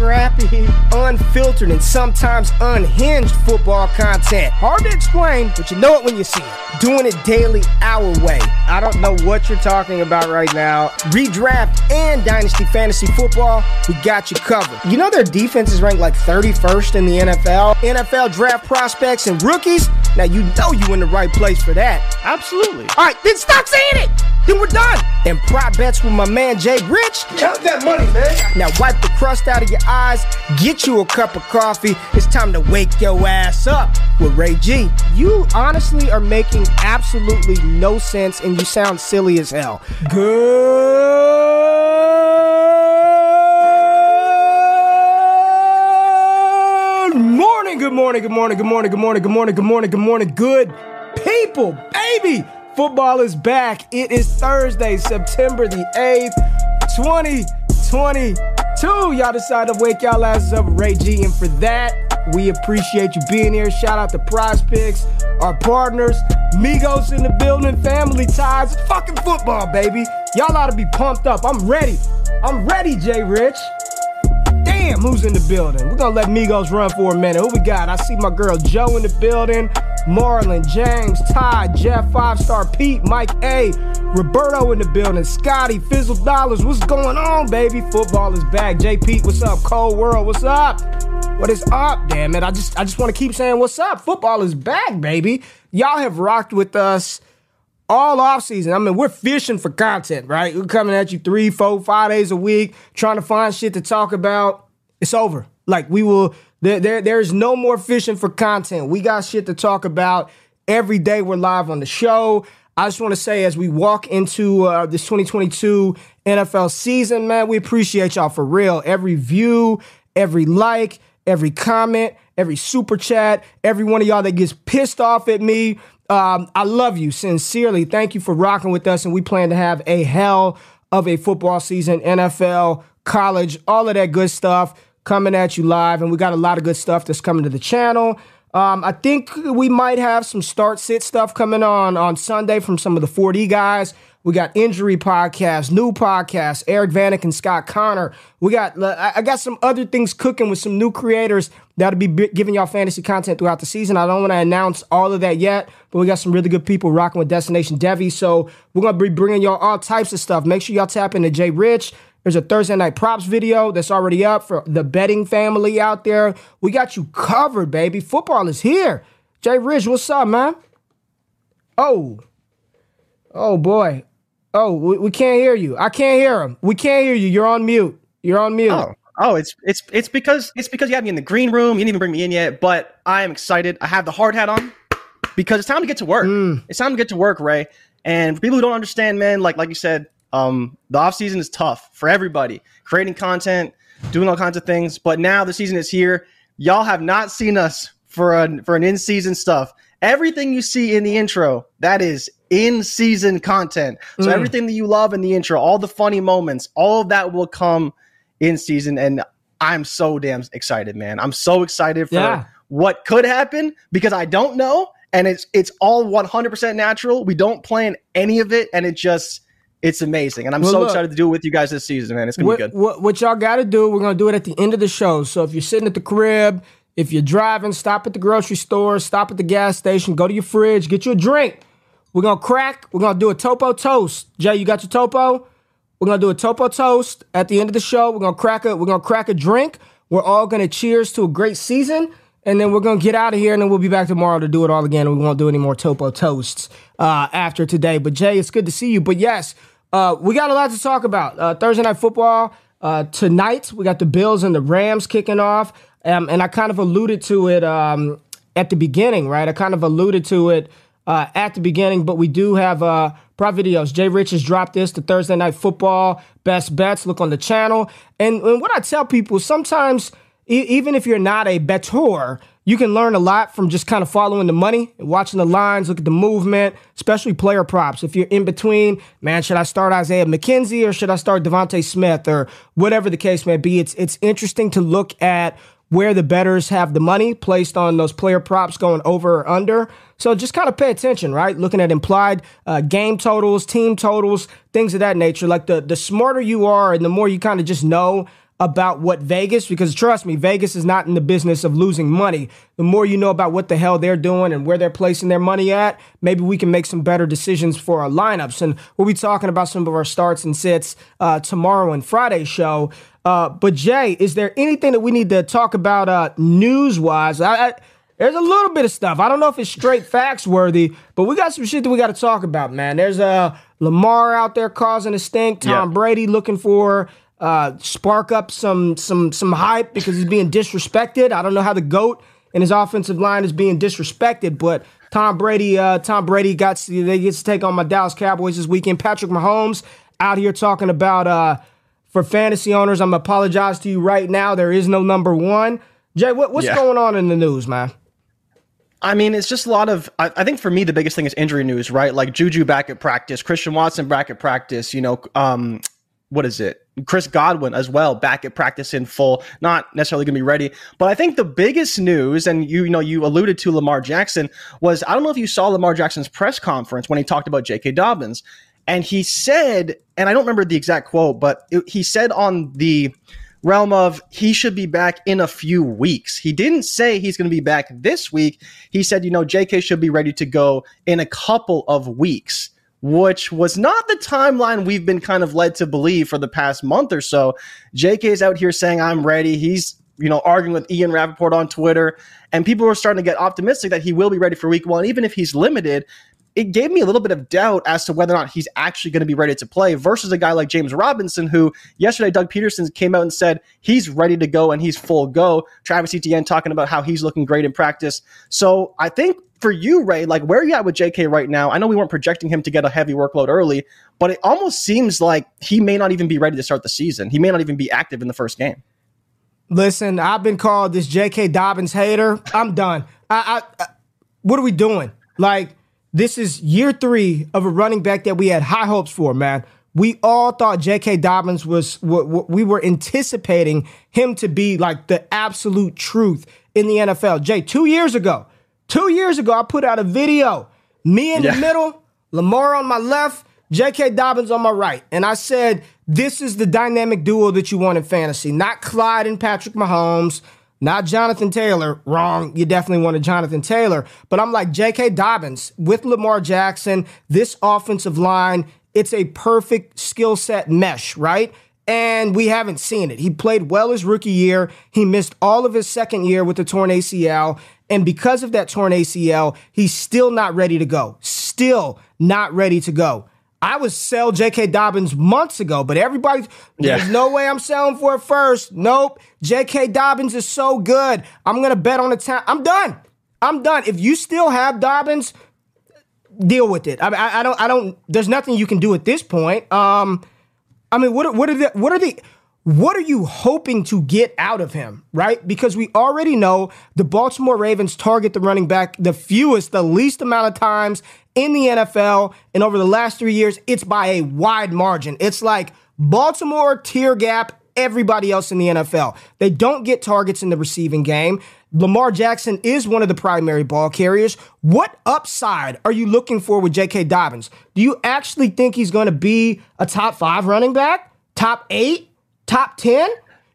scrappy, unfiltered, and sometimes unhinged football content. Hard to explain, but you know it when you see it. Doing it daily our way. I don't know what you're talking about right now. Redraft and Dynasty Fantasy Football, we got you covered. You know their defense is ranked like 31st in the NFL? NFL draft prospects and rookies? Now you know you in the right place for that. Absolutely. All right, then stop saying it. Then we're done. And prop bets with my man Jay Rich. Count that money, man. Now wipe the crust out of your eyes. Get you a cup of coffee. It's time to wake your ass up with Ray G. You honestly are making absolutely no sense, and you sound silly as hell. Good morning, good morning, good morning, good morning, good morning, good morning, good morning, good morning, good people, baby. Football is back. It is Thursday, September the 8th, 2022. Y'all decided to wake y'all asses up, Ray G. And for that, we appreciate you being here. Shout out to Prize Picks, our partners, Migos in the building, family ties. Fucking football, baby. Y'all ought to be pumped up. I'm ready. I'm ready, Jay Rich. Damn, who's in the building? We're gonna let Migos run for a minute. Who we got? I see my girl Joe in the building. Marlon, James, Todd, Jeff, Five Star Pete, Mike A, Roberto in the building, Scotty, Fizzle Dollars. What's going on, baby? Football is back. J Pete, what's up? Cold World, what's up? What is up? Damn it. I just I just want to keep saying what's up. Football is back, baby. Y'all have rocked with us all off season. I mean, we're fishing for content, right? We're coming at you three, four, five days a week, trying to find shit to talk about. It's over. Like we will there, there there's no more fishing for content. We got shit to talk about every day. We're live on the show. I just want to say, as we walk into uh, this 2022 NFL season, man, we appreciate y'all for real. Every view, every like, every comment, every super chat, every one of y'all that gets pissed off at me. Um, I love you sincerely. Thank you for rocking with us, and we plan to have a hell of a football season, NFL, college, all of that good stuff coming at you live, and we got a lot of good stuff that's coming to the channel. Um, I think we might have some start sit stuff coming on on Sunday from some of the 4D guys. We got injury podcasts, new podcasts, Eric Vanek and Scott Connor. We got I got some other things cooking with some new creators that'll be giving y'all fantasy content throughout the season. I don't want to announce all of that yet, but we got some really good people rocking with Destination Devy. So we're gonna be bringing y'all all types of stuff. Make sure y'all tap into Jay Rich. There's a Thursday night props video that's already up for the betting family out there. We got you covered, baby. Football is here. Jay Rich, what's up, man? Oh, oh boy. Oh, we, we can't hear you. I can't hear him. We can't hear you. You're on mute. You're on mute. Oh. Oh, it's it's it's because it's because you had me in the green room. You didn't even bring me in yet, but I am excited. I have the hard hat on because it's time to get to work. Mm. It's time to get to work, Ray. And for people who don't understand, man, like like you said, um, the off season is tough for everybody, creating content, doing all kinds of things. But now the season is here. Y'all have not seen us for an for an in season stuff. Everything you see in the intro, that is in season content. So mm. everything that you love in the intro, all the funny moments, all of that will come in season. And I'm so damn excited, man. I'm so excited for yeah. what could happen because I don't know. And it's it's all 100% natural. We don't plan any of it, and it just it's amazing, and I'm well, so look, excited to do it with you guys this season, man. It's gonna what, be good. What, what y'all got to do? We're gonna do it at the end of the show. So if you're sitting at the crib, if you're driving, stop at the grocery store, stop at the gas station, go to your fridge, get you a drink. We're gonna crack. We're gonna do a topo toast. Jay, you got your topo? We're gonna do a topo toast at the end of the show. We're gonna crack a. We're gonna crack a drink. We're all gonna cheers to a great season and then we're gonna get out of here, and then we'll be back tomorrow to do it all again. And we won't do any more topo toasts uh, after today. But Jay, it's good to see you. But yes, uh, we got a lot to talk about. Uh, Thursday night football uh, tonight. We got the Bills and the Rams kicking off, um, and I kind of alluded to it um, at the beginning, right? I kind of alluded to it uh, at the beginning, but we do have uh, prop videos. Jay Rich has dropped this, the Thursday night football best bets. Look on the channel, and, and what I tell people sometimes, e- even if you're not a bettor you can learn a lot from just kind of following the money, and watching the lines, look at the movement, especially player props. If you're in between, man, should I start Isaiah McKenzie or should I start DeVonta Smith or whatever the case may be? It's it's interesting to look at where the bettors have the money placed on those player props going over or under. So just kind of pay attention, right? Looking at implied uh, game totals, team totals, things of that nature. Like the the smarter you are, and the more you kind of just know about what Vegas, because trust me, Vegas is not in the business of losing money. The more you know about what the hell they're doing and where they're placing their money at, maybe we can make some better decisions for our lineups. And we'll be talking about some of our starts and sits uh, tomorrow and Friday show. Uh, but Jay, is there anything that we need to talk about uh, news wise? I, I, there's a little bit of stuff. I don't know if it's straight facts worthy, but we got some shit that we got to talk about, man. There's uh, Lamar out there causing a stink. Tom yep. Brady looking for uh, spark up some some some hype because he's being disrespected. I don't know how the goat and his offensive line is being disrespected, but Tom Brady, uh, Tom Brady got to, they get to take on my Dallas Cowboys this weekend. Patrick Mahomes out here talking about uh, for fantasy owners. I'm apologize to you right now. There is no number one. Jay, what, what's yeah. going on in the news, man? I mean, it's just a lot of. I, I, think for me, the biggest thing is injury news, right? Like Juju back at practice, Christian Watson back at practice. You know, um, what is it? Chris Godwin as well, back at practice in full, not necessarily going to be ready. But I think the biggest news, and you, you know, you alluded to Lamar Jackson, was I don't know if you saw Lamar Jackson's press conference when he talked about J.K. Dobbins, and he said, and I don't remember the exact quote, but it, he said on the realm of he should be back in a few weeks. He didn't say he's going to be back this week. He said, you know, J.K. should be ready to go in a couple of weeks which was not the timeline we've been kind of led to believe for the past month or so. JK is out here saying, I'm ready. He's, you know, arguing with Ian Rapoport on Twitter, and people are starting to get optimistic that he will be ready for week one, even if he's limited. It gave me a little bit of doubt as to whether or not he's actually going to be ready to play versus a guy like James Robinson, who yesterday Doug Pederson came out and said he's ready to go and he's full go. Travis Etienne talking about how he's looking great in practice. So I think for you, Ray, like where are you at with JK right now? I know we weren't projecting him to get a heavy workload early, but it almost seems like he may not even be ready to start the season. He may not even be active in the first game. Listen, I've been called this J.K. Dobbins hater. I'm done. I, I, I, what are we doing? Like, this is year three of a running back that we had high hopes for, man. We all thought J.K. Dobbins was what we were anticipating him to be like the absolute truth in the NFL. Jay, two years ago, Two years ago, I put out a video, me in yeah. the middle, Lamar on my left, J.K. Dobbins on my right. And I said, this is the dynamic duo that you want in fantasy. Not Clyde and Patrick Mahomes, not Jonathan Taylor. Wrong. You definitely wanted Jonathan Taylor. But I'm like, J.K. Dobbins with Lamar Jackson, this offensive line, it's a perfect skill set mesh, right? and we haven't seen it. He played well his rookie year. He missed all of his second year with the torn ACL. And because of that torn ACL, he's still not ready to go. Still not ready to go. I was sell J.K. Dobbins months ago, but everybody, yeah. there's no way I'm selling for it first. Nope. J.K. Dobbins is so good. I'm going to bet on the town. I'm done. I'm done. If you still have Dobbins, deal with it. I, I, I don't, I don't, there's nothing you can do at this point. Um, I mean, what what are the what are the what are you hoping to get out of him, right? Because we already know the Baltimore Ravens target the running back the fewest, the least amount of times in the NFL. And over the last three years, it's by a wide margin. It's like Baltimore, tier gap, everybody else in the NFL. They don't get targets in the receiving game. Lamar Jackson is one of the primary ball carriers. What upside are you looking for with J.K. Dobbins? Do you actually think he's going to be a top five running back? Top eight? Top 10?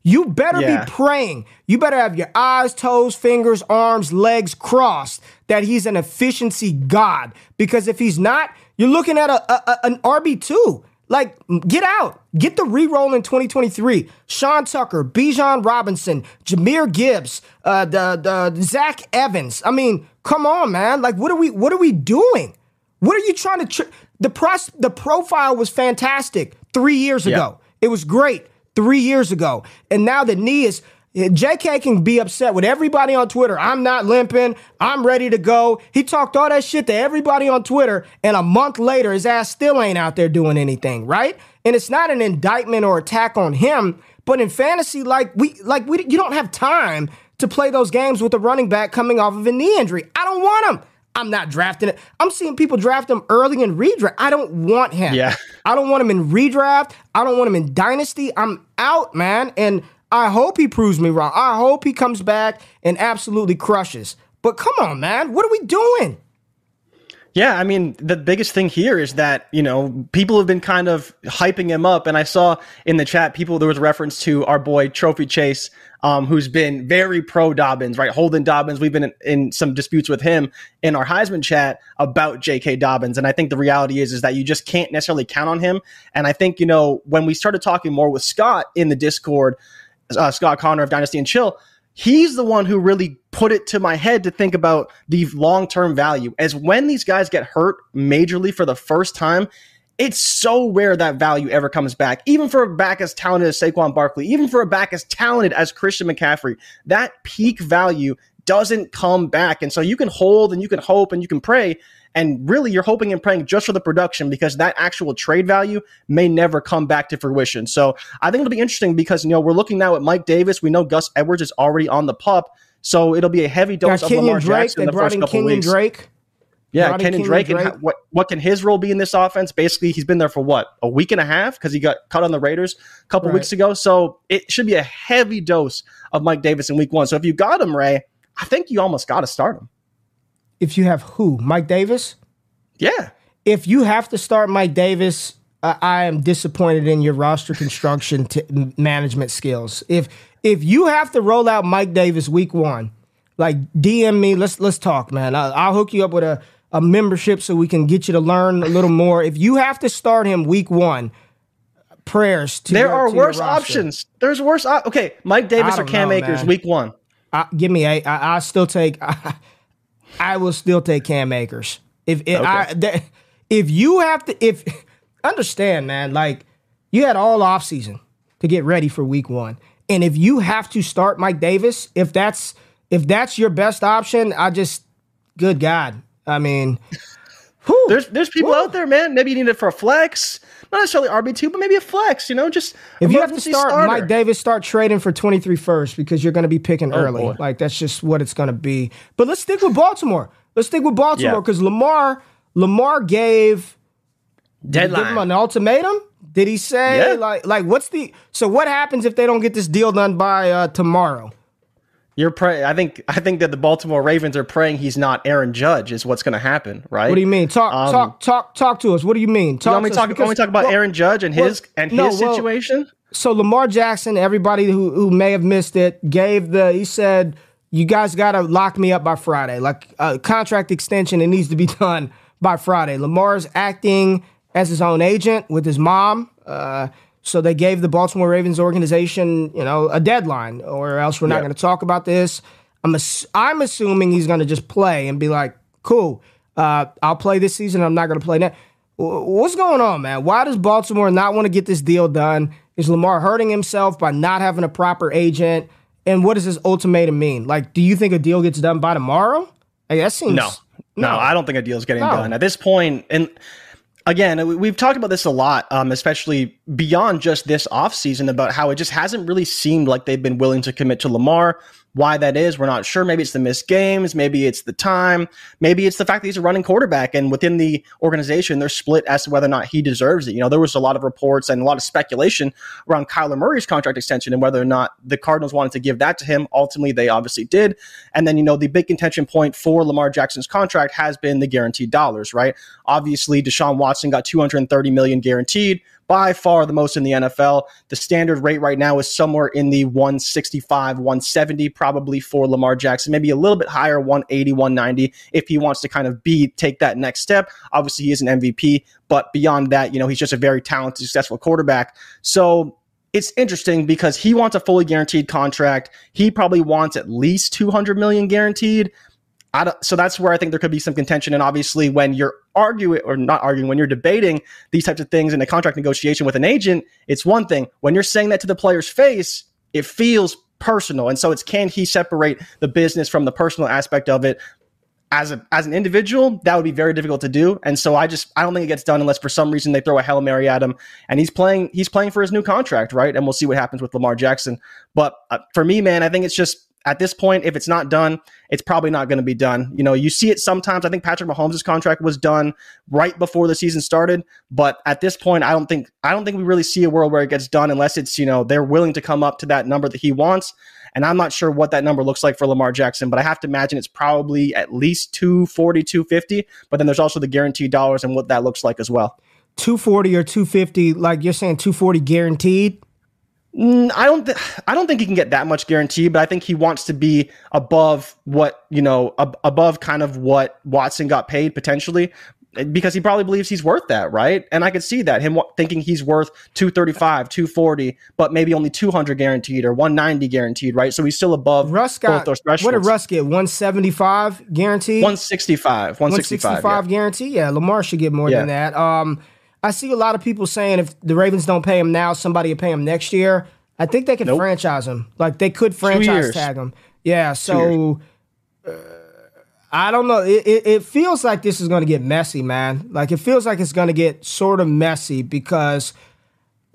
You better yeah. be praying. You better have your eyes, toes, fingers, arms, legs crossed that he's an efficiency god. Because if he's not, you're looking at a, a an RB2. Like, get out. Get the re-roll in 2023. Sean Tucker, Bijan Robinson, Jahmyr Gibbs, uh, the, the Zach Evans. I mean, come on, man. Like, what are we what are we doing? What are you trying to tr- the pros the profile was fantastic three years yeah. ago. It was great three years ago. And now the knee is JK can be upset with everybody on Twitter. I'm not limping. I'm ready to go. He talked all that shit to everybody on Twitter, and a month later, his ass still ain't out there doing anything, right? And it's not an indictment or attack on him, but in fantasy, like we, like we, you don't have time to play those games with a running back coming off of a knee injury. I don't want him. I'm not drafting it. I'm seeing people draft him early in redraft. I don't want him. Yeah. I don't want him in redraft. I don't want him in dynasty. I'm out, man. And I hope he proves me wrong. I hope he comes back and absolutely crushes. But come on, man, what are we doing? Yeah, I mean, the biggest thing here is that, you know, people have been kind of hyping him up. And I saw in the chat, people, there was reference to our boy Trophy Chase, um, who's been very pro Dobbins, right? Holden Dobbins. We've been in, in, some disputes with him in our Heisman chat about J.K. Dobbins. And I think the reality is, is that you just can't necessarily count on him. And I think, you know, when we started talking more with Scott in the Discord, uh, Scott Connor of Dynasty and Chill, he's the one who really put it to my head to think about the long term value. As when these guys get hurt majorly for the first time, it's so rare that value ever comes back. Even for a back as talented as Saquon Barkley, even for a back as talented as Christian McCaffrey, that peak value doesn't come back. And so you can hold and you can hope and you can pray. And really, you're hoping and praying just for the production because that actual trade value may never come back to fruition. So I think it'll be interesting because, you know, we're looking now at Mike Davis. We know Gus Edwards is already on the pup. So it'll be a heavy dose of Lamar Drake. Jackson in They the brought first in couple Kenyon weeks. Drake. Yeah, Brought Kenyon Kenyon Drake, and Drake. how, what what can his role be in this offense? Basically, he's been there for what a week and a half because he got cut on the Raiders a couple Right. weeks ago. So it should be a heavy dose of Mike Davis in week one. So if you got him, Ray, I think you almost got to start him. If you have who? Mike Davis? Yeah, if you have to start Mike Davis, uh, I am disappointed in your roster construction t- management skills. If if you have to roll out Mike Davis week one, like DM me, let's let's talk, man. I, I'll hook you up with a, a membership so we can get you to learn a little more. If you have to start him week one, prayers to there your- are to worse options. There's worse. Op- okay, Mike Davis or Cam know, Akers man. week one. I, give me a. I, I still take. I, I will still take Cam Akers. If if, I, that, if you have to, if understand, man, like you had all off season to get ready for week one, and if you have to start Mike Davis, if that's if that's your best option, I just, good God, I mean, whew, There's there's people out there, man. Maybe you need it for a flex, not necessarily RB two, but maybe a flex. You know, just If you have to start starter. Mike Davis, start trading for 23 first because you're going to be picking early. Oh, boy. Like that's just what it's going to be. But let's stick with Baltimore. Let's stick with Baltimore Yeah. because Lamar Lamar gave give him deadline. an ultimatum. Did he say Yeah. like like what's the so what happens if they don't get this deal done by uh, tomorrow? You're praying. I think I think that the Baltimore Ravens are praying he's not Aaron Judge is what's going to happen, right? What do you mean? Talk Um, talk talk talk to us. What do you mean? Talk You want me to talk? because- talk about well, Aaron Judge and well, his and no, his well, situation? so Lamar Jackson, everybody who, who may have missed it, gave the he said, "You guys got to lock me up by Friday. Like a contract extension, it needs to be done by Friday." Lamar's acting as his own agent with his mom, uh, so they gave the Baltimore Ravens organization, you know, a deadline, or else we're not Yeah. going to talk about this. I'm ass- I'm assuming he's going to just play and be like, "Cool, uh, I'll play this season. I'm not going to play that." Wh- What's going on, man? Why does Baltimore not want to get this deal done? Is Lamar hurting himself by not having a proper agent? And what does this ultimatum mean? Like, do you think a deal gets done by tomorrow? That seems No, no, I don't think a deal's getting No. done at this point. And again, we- we've talked about this a lot, um, especially beyond just this offseason about how it just hasn't really seemed like they've been willing to commit to Lamar. Why that is, we're not sure. Maybe it's the missed games. Maybe it's the time. Maybe it's the fact that he's a running quarterback. And within the organization, they're split as to whether or not he deserves it. You know, there was a lot of reports and a lot of speculation around Kyler Murray's contract extension and whether or not the Cardinals wanted to give that to him. Ultimately, they obviously did. And then, you know, the big contention point for Lamar Jackson's contract has been the guaranteed dollars, right? Obviously, Deshaun Watson got 230 million guaranteed, by far the most in the NFL. The standard rate right now is somewhere in the 165, 170 probably for Lamar Jackson, maybe a little bit higher, 180, 190 if he wants to kind of be take that next step. Obviously, he is an MVP, but beyond that, you know, he's just a very talented, successful quarterback. So it's interesting because he wants a fully guaranteed contract. He probably wants at least 200 million guaranteed. So that's where I think there could be some contention. And obviously, when you're arguing or not arguing, when you're debating these types of things in a contract negotiation with an agent, it's one thing. When you're saying that to the player's face, it feels personal. And so it's can he separate the business from the personal aspect of it? As a as an individual, that would be very difficult to do. And so I just I don't think it gets done unless for some reason they throw a hail mary at him. And he's playing he's playing for his new contract, right? And we'll see what happens with Lamar Jackson. But uh, for me, man, I think it's just at this point, if it's not done, it's probably not going to be done. You know, you see it sometimes. I think Patrick Mahomes' contract was done right before the season started, but at this point, I don't think I don't think we really see a world where it gets done unless it's you know they're willing to come up to that number that he wants. And I'm not sure what that number looks like for Lamar Jackson, but I have to imagine it's probably at least 240, 250. But then there's also the guaranteed dollars and what that looks like as well. 240 or 250, like you're saying 240 guaranteed? I don't. Th- I don't think he can get that much guarantee, but I think he wants to be above what you know, ab- above kind of what Watson got paid potentially, because he probably believes he's worth that, right? And I could see that him w- thinking he's worth 235, 240, but maybe only 200 guaranteed or 190 guaranteed, right? So he's still above Russ got, both those thresholds. What did Russ get? 175 guaranteed? 165. 165, 165 yeah. guarantee? Yeah, Lamar should get more yeah. than that. Um, I see a lot of people saying if the Ravens don't pay him now, somebody will pay him next year. I think they could nope. franchise him. Like they could franchise tag him. Yeah. So uh, I don't know. It, it, it feels like this is going to get messy, man. Like it feels like it's going to get sort of messy because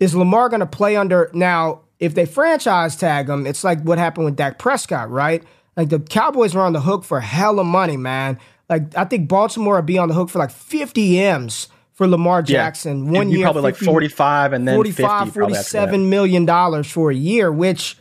is Lamar going to play under now? If they franchise tag him, it's like what happened with Dak Prescott, right? Like the Cowboys are on the hook for hella money, man. Like I think Baltimore would be on the hook for like 50 M's for Lamar Jackson. Yeah. One year, probably 50, like 45 and then 45, 50 47 million dollars for a year, which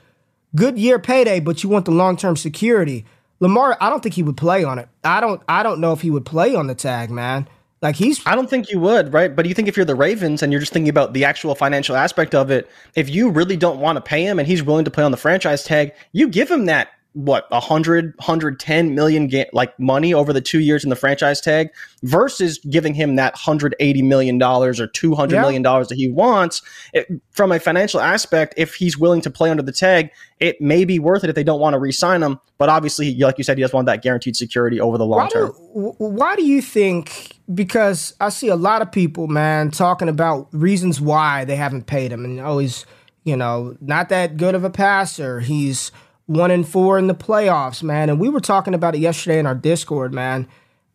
good year payday, but you want the long term security. Lamar, I don't think he would play on it. I don't. I don't know if he would play on the tag, man. Like he's. I don't think you would, right? But you think if you're the Ravens and you're just thinking about the actual financial aspect of it, if you really don't want to pay him and he's willing to play on the franchise tag, you give him that what a hundred, hundred ten million ga- like money over the two years in the franchise tag versus giving him that hundred eighty million dollars or two hundred yeah. million dollars that he wants. It, from a financial aspect, if he's willing to play under the tag, it may be worth it if they don't want to re-sign him. But obviously, like you said, he does want that guaranteed security over the long why term. Do, why do you think? Because I see a lot of people, man, talking about reasons why they haven't paid him, and always, you know, not that good of a passer. He's one and four in the playoffs, man. And we were talking about it yesterday in our Discord, man.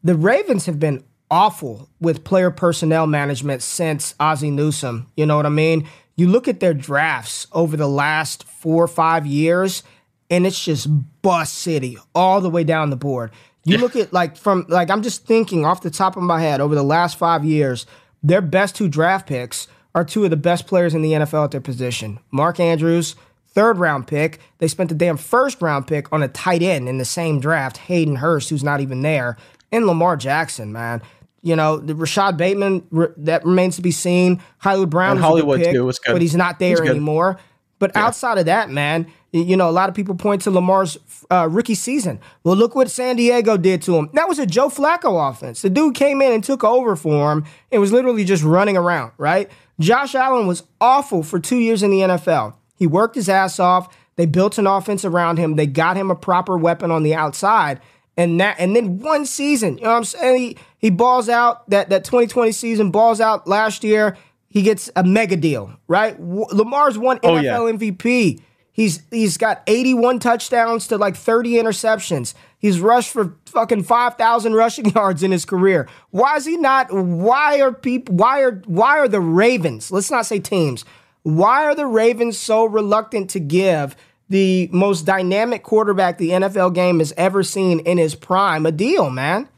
The Ravens have been awful with player personnel management since Ozzie Newsome. You know what I mean? You look at their drafts over the last four or five years, and it's just bust city all the way down the board. You look at like from like I'm just thinking off the top of my head over the last five years, their best two draft picks are two of the best players in the NFL at their position. Mark Andrews, third round pick. They spent the damn first round pick on a tight end in the same draft, Hayden Hurst, who's not even there, and Lamar Jackson, man. You know, the Rashad Bateman, that remains to be seen. Hollywood Brown, Hollywood pick, too, was good. but he's not there he's anymore. But yeah. outside of that, man, you know, a lot of people point to Lamar's uh, rookie season. Well, look what San Diego did to him. That was a Joe Flacco offense. The dude came in and took over for him and was literally just running around, right? Josh Allen was awful for two years in the NFL. He worked his ass off. They built an offense around him. They got him a proper weapon on the outside. And that and then one season, you know what I'm saying? He he balls out that that 2020 season, balls out last year. He gets a mega deal, right? Lamar's won NFL oh, yeah. MVP. He's he's got 81 touchdowns to like 30 interceptions. He's rushed for fucking 5,000 rushing yards in his career. Why is he not? Why are people? Why are why are the Ravens? Let's not say teams. Why are the Ravens so reluctant to give the most dynamic quarterback the NFL game has ever seen in his prime a deal, man?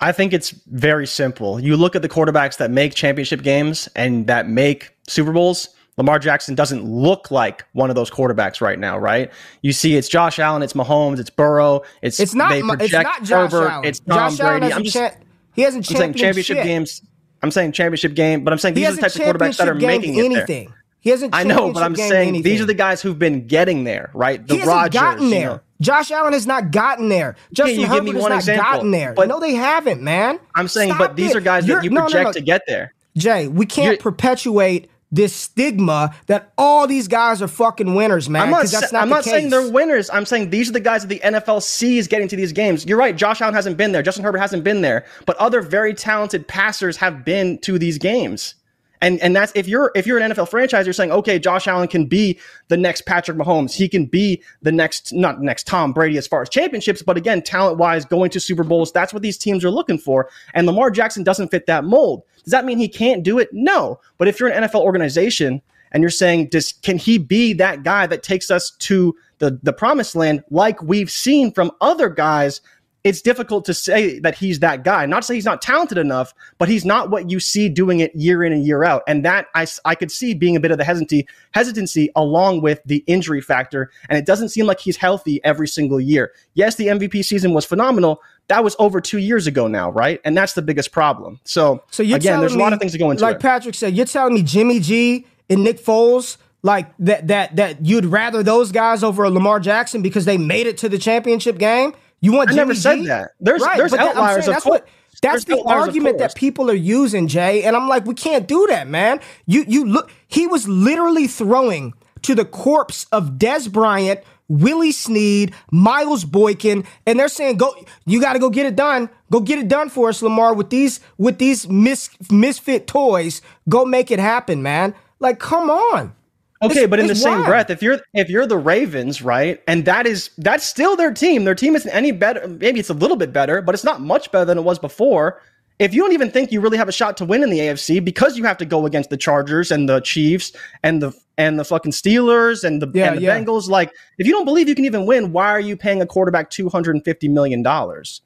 I think it's very simple. You look at the quarterbacks that make championship games and that make Super Bowls. Lamar Jackson doesn't look like one of those quarterbacks right now, right? You see, it's Josh Allen, it's Mahomes, it's Burrow, it's it's not it's not Josh Herbert, Allen. it's Tom Josh Brady. Allen I'm just, cha- he hasn't championship shit. games. I'm saying championship game, but I'm saying these are the types of quarterbacks that are making anything. it there. He hasn't. I know, but I'm saying anything. these are the guys who've been getting there, right? The he hasn't Rodgers, gotten there. You know. Josh Allen has not gotten there. Justin you Herbert has not example, gotten there. but no, they haven't, man. I'm saying, Stop but these it. are guys You're, that you project no, no. to get there. Jay, we can't You're, perpetuate this stigma that all these guys are fucking winners, man. I'm not, that's not I'm not saying they're winners. I'm saying these are the guys that the NFL sees getting to these games. You're right. Josh Allen hasn't been there. Justin Herbert hasn't been there. But other very talented passers have been to these games. And and that's if you're if you're an NFL franchise, you're saying, okay, Josh Allen can be the next Patrick Mahomes. He can be the next not next Tom Brady as far as championships, but again, talent wise, going to Super Bowls. That's what these teams are looking for. And Lamar Jackson doesn't fit that mold. Does that mean he can't do it? No. But if you're an NFL organization and you're saying, does can he be that guy that takes us to the the promised land like we've seen from other guys it's difficult to say that he's that guy. Not to say he's not talented enough, but he's not what you see doing it year in and year out. And that I, I could see being a bit of the hesitancy, hesitancy along with the injury factor. And it doesn't seem like he's healthy every single year. Yes, the MVP season was phenomenal. That was over two years ago now, right? And that's the biggest problem. So, so you're again, there's a lot of things to go into. Like it. Patrick said, you're telling me Jimmy G and Nick Foles like that that that you'd rather those guys over Lamar Jackson because they made it to the championship game? You want? I Jimmy never said G? that. There's right, there's outliers. Saying, that's what. That's there's the argument that people are using, Jay. And I'm like, we can't do that, man. You you look. He was literally throwing to the corpse of Dez Bryant, Willie Snead, Miles Boykin, and they're saying, "Go, you got to go get it done. Go get it done for us, Lamar, with these with these mis, misfit toys. Go make it happen, man. Like, come on." Okay, it's, but in the same wild. breath, if you're if you're the Ravens, right, and that is that's still their team. Their team isn't any better. Maybe it's a little bit better, but it's not much better than it was before. If you don't even think you really have a shot to win in the AFC because you have to go against the Chargers and the Chiefs and the and the fucking Steelers and the, yeah, and the yeah. Bengals, like if you don't believe you can even win, why are you paying a quarterback two hundred and fifty million dollars?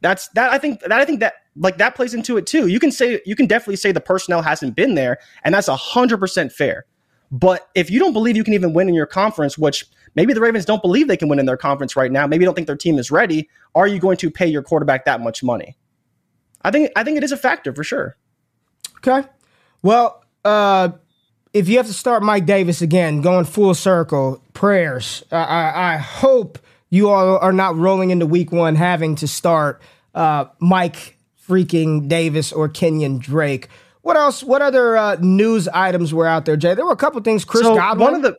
That's that I think that I think that like that plays into it too. You can say you can definitely say the personnel hasn't been there, and that's hundred percent fair. But if you don't believe you can even win in your conference, which maybe the Ravens don't believe they can win in their conference right now, maybe don't think their team is ready, are you going to pay your quarterback that much money? I think I think it is a factor for sure. Okay. Well, uh, if you have to start Mike Davis again, going full circle, prayers. Uh, I, I hope you all are not rolling into week one having to start uh, Mike freaking Davis or Kenyon Drake. What else? What other uh, news items were out there, Jay? There were a couple things. Chris so Godwin. One of the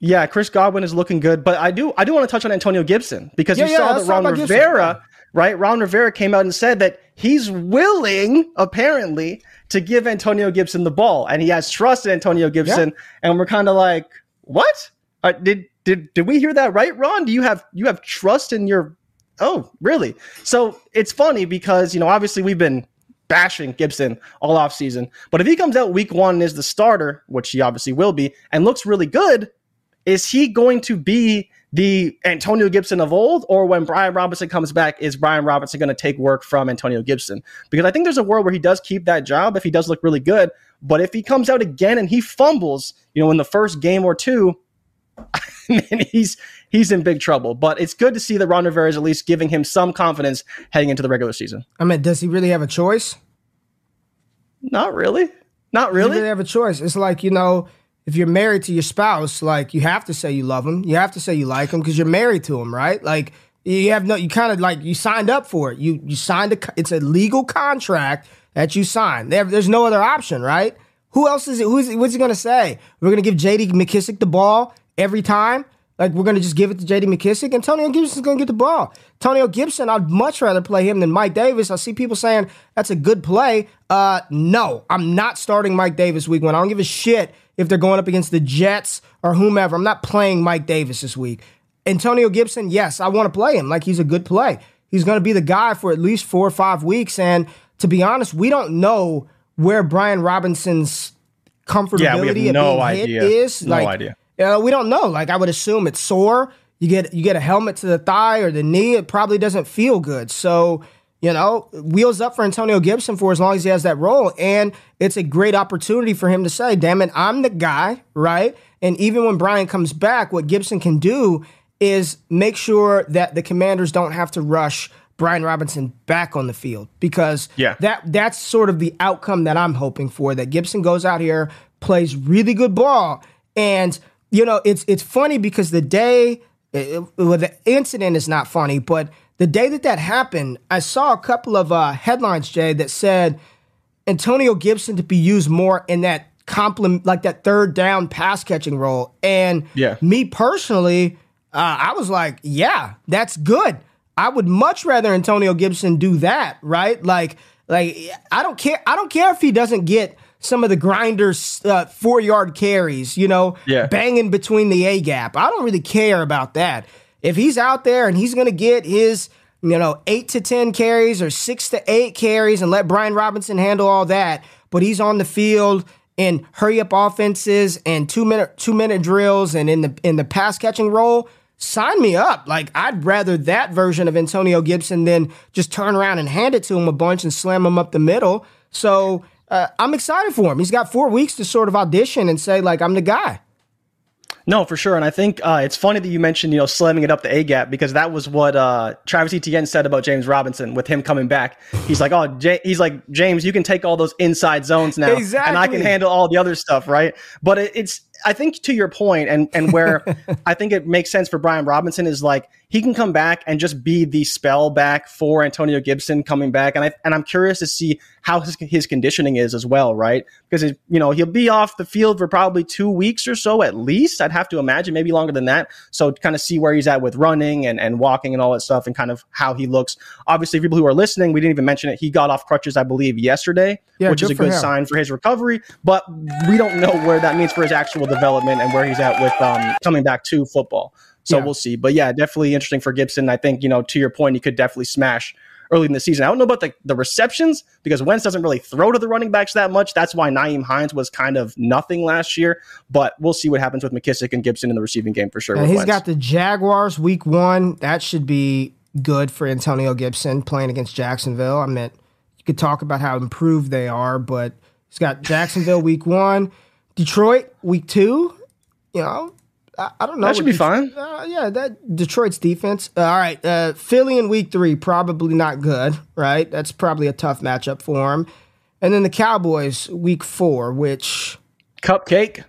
yeah, Chris Godwin is looking good, but I do I do want to touch on Antonio Gibson because yeah, you yeah, saw that Ron Rivera, Gibson. right? Ron Rivera came out and said that he's willing, apparently, to give Antonio Gibson the ball, and he has trust in Antonio Gibson. Yeah. And we're kind of like, what? Uh, did did did we hear that right, Ron? Do you have you have trust in your? Oh, really? So it's funny because you know obviously we've been bashing Gibson all off season. But if he comes out week one is the starter, which he obviously will be, and looks really good, is he going to be the Antonio Gibson of old? Or when Brian Robinson comes back, is Brian Robinson going to take work from Antonio Gibson? Because I think there's a world where he does keep that job if he does look really good. But if he comes out again and he fumbles, you know, in the first game or two, he's he's in big trouble. But it's good to see that Ron Rivera is at least giving him some confidence heading into the regular season. I mean, does he really have a choice? Not really. Not really. really have a choice. It's like you know, if you're married to your spouse, like you have to say you love him, you have to say you like him because you're married to him, right? Like you have no, you kind of like you signed up for it. You you signed a, it's a legal contract that you signed. There, there's no other option, right? Who else is it? Who's what's he gonna say? We're gonna give J.D. McKissic the ball every time. Like we're gonna just give it to J.D. McKissic, Antonio Gibson's gonna get the ball. Antonio Gibson, I'd much rather play him than Mike Davis. I see people saying that's a good play. Uh, no, I'm not starting Mike Davis week one. I don't give a shit if they're going up against the Jets or whomever. I'm not playing Mike Davis this week. Antonio Gibson, yes, I want to play him. Like he's a good play. He's gonna be the guy for at least four or five weeks. And to be honest, we don't know where Brian Robinson's comfortability yeah, no of being idea. is. No like, idea uh, we don't know. Like I would assume it's sore. You get you get a helmet to the thigh or the knee. It probably doesn't feel good. So you know, wheels up for Antonio Gibson for as long as he has that role. And it's a great opportunity for him to say, damn it, I'm the guy, right? And even when Brian comes back, what Gibson can do is make sure that the commanders don't have to rush Brian Robinson back on the field because yeah. that that's sort of the outcome that I'm hoping for. That Gibson goes out here, plays really good ball, and you know, it's it's funny because the day it, well, the incident is not funny, but the day that that happened, I saw a couple of uh, headlines, Jay, that said Antonio Gibson to be used more in that complement, like that third down pass catching role. And yeah. me personally, uh, I was like, yeah, that's good. I would much rather Antonio Gibson do that, right? Like, like I don't care. I don't care if he doesn't get some of the grinders uh, four yard carries, you know, yeah. banging between the A gap. I don't really care about that. If he's out there and he's going to get his, you know, eight to 10 carries or six to eight carries and let Brian Robinson handle all that, but he's on the field in hurry up offenses and two minute two minute drills and in the in the pass catching role, sign me up. Like I'd rather that version of Antonio Gibson than just turn around and hand it to him a bunch and slam him up the middle. So uh, I'm excited for him. He's got four weeks to sort of audition and say like I'm the guy. No, for sure. And I think uh, it's funny that you mentioned, you know, slamming it up the A gap because that was what uh, Travis Etienne said about James Robinson with him coming back. He's like, oh, J-, he's like, James, you can take all those inside zones now, exactly. and I can handle all the other stuff, right? But it, it's I think to your point, and and where I think it makes sense for Brian Robinson is like he can come back and just be the spell back for Antonio Gibson coming back, and I and I'm curious to see how his, his conditioning is as well, right? Because it, you know he'll be off the field for probably two weeks or so at least. I'd have to imagine maybe longer than that. So kind of see where he's at with running and and walking and all that stuff, and kind of how he looks. Obviously, people who are listening, we didn't even mention it. He got off crutches, I believe, yesterday, yeah, which is a good him. sign for his recovery. But we don't know where that means for his actual development and where he's at with um, coming back to football. So yeah. we'll see. But yeah, definitely interesting for Gibson. I think, you know, to your point, he could definitely smash early in the season. I don't know about the, the receptions because Wentz doesn't really throw to the running backs that much. That's why Nyheim Hines was kind of nothing last year. But we'll see what happens with McKissic and Gibson in the receiving game for sure. And he's Wentz. got the Jaguars week one. That should be good for Antonio Gibson playing against Jacksonville. I mean, you could talk about how improved they are, but he's got Jacksonville week one, Detroit week two. You know, I, I don't know. That should be fine. Uh, yeah, that Detroit's defense. Uh, all right, uh, Philly in week three probably not good. Right, that's probably a tough matchup for him. And then the Cowboys week four, which cupcake.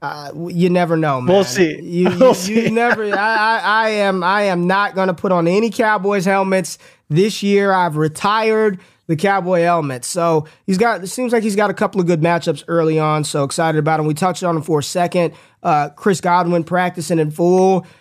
Uh, you never know, man. We'll see. You, we'll you, see. you never. I, I, I am. I am not going to put on any Cowboys helmets this year. I've retired the Cowboy helmet. So he's got. It seems like he's got a couple of good matchups early on. So excited about him. We touched on him for a second. Uh, Chris Godwin practicing in full.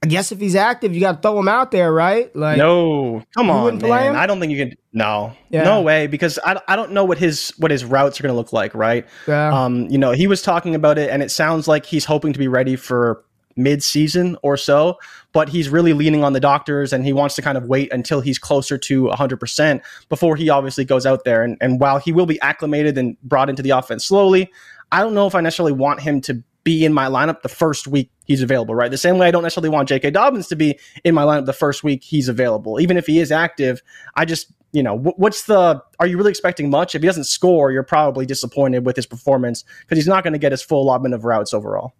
I guess if he's active, you got to throw him out there, right? Like, no, come on, man. I don't think you can. No, yeah. no way, because I, I don't know what his what his routes are going to look like, right? Yeah. Um, you know, he was talking about it, and it sounds like he's hoping to be ready for mid-season or so but he's really leaning on the doctors and he wants to kind of wait until he's closer to 100% before he obviously goes out there and, and while he will be acclimated and brought into the offense slowly i don't know if i necessarily want him to be in my lineup the first week he's available, right? The same way I don't necessarily want J.K. Dobbins to be in my lineup the first week he's available. Even if he is active, I just, you know, what's the, are you really expecting much? If he doesn't score, you're probably disappointed with his performance because he's not going to get his full allotment of routes overall.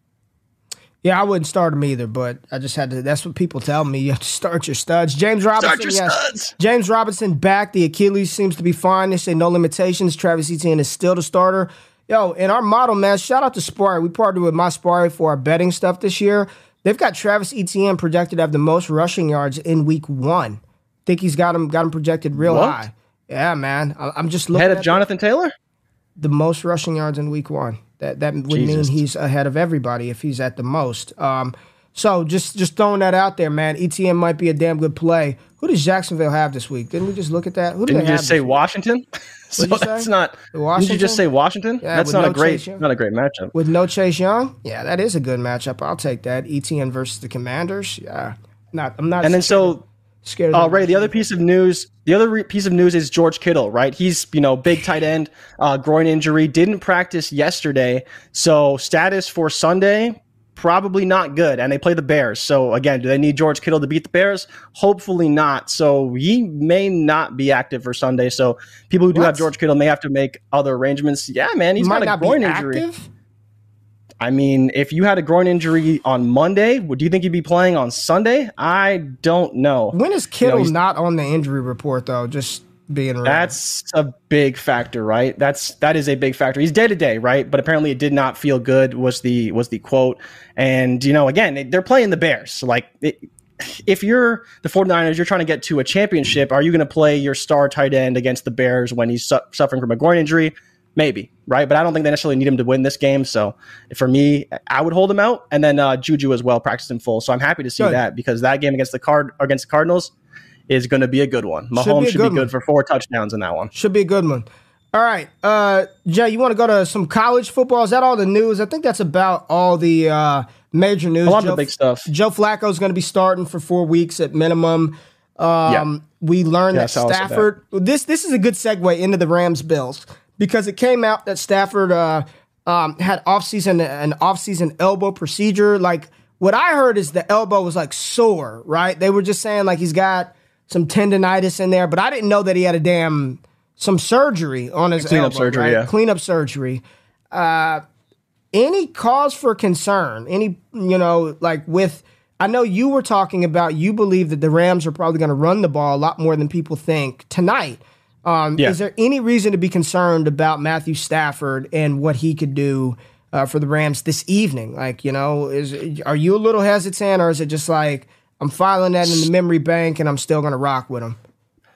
Yeah, I wouldn't start him either, but I just had to. That's what people tell me. You have to start your studs. James Robinson, your yes. Studs. James Robinson back. The Achilles seems to be fine. They say no limitations. Travis Etienne is still the starter. Yo, in our model, man, shout out to Spari. We partnered with my Spari for our betting stuff this year. They've got Travis Etienne projected to have the most rushing yards in week one. Think he's got him got him projected real what? high. Yeah, man. I'm just looking ahead of Jonathan the, Taylor. The most rushing yards in week one. That that would Jesus. mean he's ahead of everybody if he's at the most. Um, so just just throwing that out there, man. Etienne might be a damn good play. Who does Jacksonville have this week? Didn't we just look at that? Who do Didn't you just say Washington? so that's not. Washington? Did you just say Washington? Yeah, that's not no a great not a great matchup. With no Chase Young, yeah, that is a good matchup. I'll take that. Etienne versus the Commanders. Yeah, not. I'm not. And then so scared. Uh, Ray, the other piece of news, the other re- piece of news is George Kittle, right? He's you know big tight end, uh, groin injury, didn't practice yesterday, so status for Sunday probably not good. And they play the Bears, so again, do they need George Kittle to beat the Bears? Hopefully not. So he may not be active for Sunday. So people who do what? have George Kittle may have to make other arrangements. Yeah, man, he's Might got a groin injury. Active? I mean, if you had a groin injury on Monday, would you think he'd be playing on Sunday? I don't know. When is Kittle you know, not on the injury report though? Just being real. That's a big factor, right? That's that is a big factor. He's day to day, right? But apparently it did not feel good was the was the quote. And you know, again, they're playing the Bears. Like it, if you're the 49ers, you're trying to get to a championship, are you going to play your star tight end against the Bears when he's su- suffering from a groin injury? Maybe, right? But I don't think they necessarily need him to win this game. So for me, I would hold him out. And then uh, Juju as well, practiced in full. So I'm happy to see Good. that because that game against the card against the Cardinals is going to be a good one. Mahomes should be, should be good for four touchdowns in that one. Should be a good one. All right, uh, Jay, you want to go to some college football? Is that all the news? I think that's about all the uh, major news. A lot Joe, of the big stuff. Joe Flacco is going to be starting for four weeks at minimum. Um, yeah. We learned yeah, that Stafford. That. This this is a good segue into the Rams Bills because it came out that Stafford uh, um, had offseason an offseason elbow procedure. Like what I heard is the elbow was like sore, right? They were just saying like he's got some tendonitis in there, but I didn't know that he had a damn some surgery on his cleanup elbow, surgery, right? yeah. Cleanup surgery. Uh, any cause for concern? Any you know like with I know you were talking about you believe that the Rams are probably going to run the ball a lot more than people think tonight. Um, Yeah. Is there any reason to be concerned about Matthew Stafford and what he could do uh, for the Rams this evening? Like, you know, is are you a little hesitant, or is it just like I'm filing that in the memory bank and I'm still going to rock with him?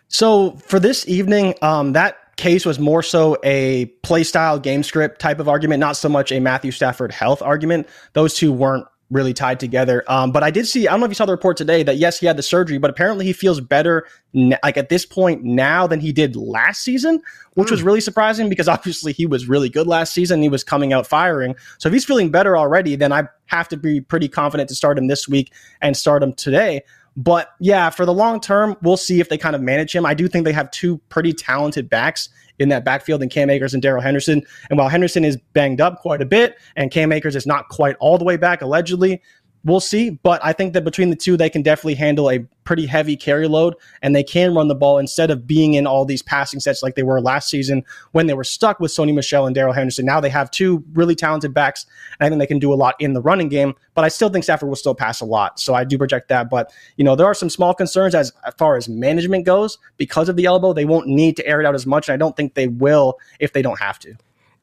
So for this evening, um, that case was more so a play style game script type of argument, not so much a Matthew Stafford health argument. Those two weren't really tied together. Um, but I did see, I don't know if you saw the report today that yes, he had the surgery, but apparently he feels better n- like at this point now than he did last season, which was really surprising because obviously he was really good last season. He was coming out firing. So if he's feeling better already, then I have to be pretty confident to start him this week and start him today. But yeah, for the long term, we'll see if they kind of manage him. I do think they have two pretty talented backs in that backfield in Cam Akers and Darrell Henderson. And while Henderson is banged up quite a bit and Cam Akers is not quite all the way back, allegedly, we'll see. But I think that between the two, they can definitely handle a pretty heavy carry load and they can run the ball instead of being in all these passing sets like they were last season when they were stuck with Sony Michel and Darrell Henderson. Now they have two really talented backs and I think they can do a lot in the running game, but I still think Stafford will still pass a lot. So I do project that. But, you know, there are some small concerns as, as far as management goes because of the elbow. They won't need to air it out as much. And I don't think they will if they don't have to.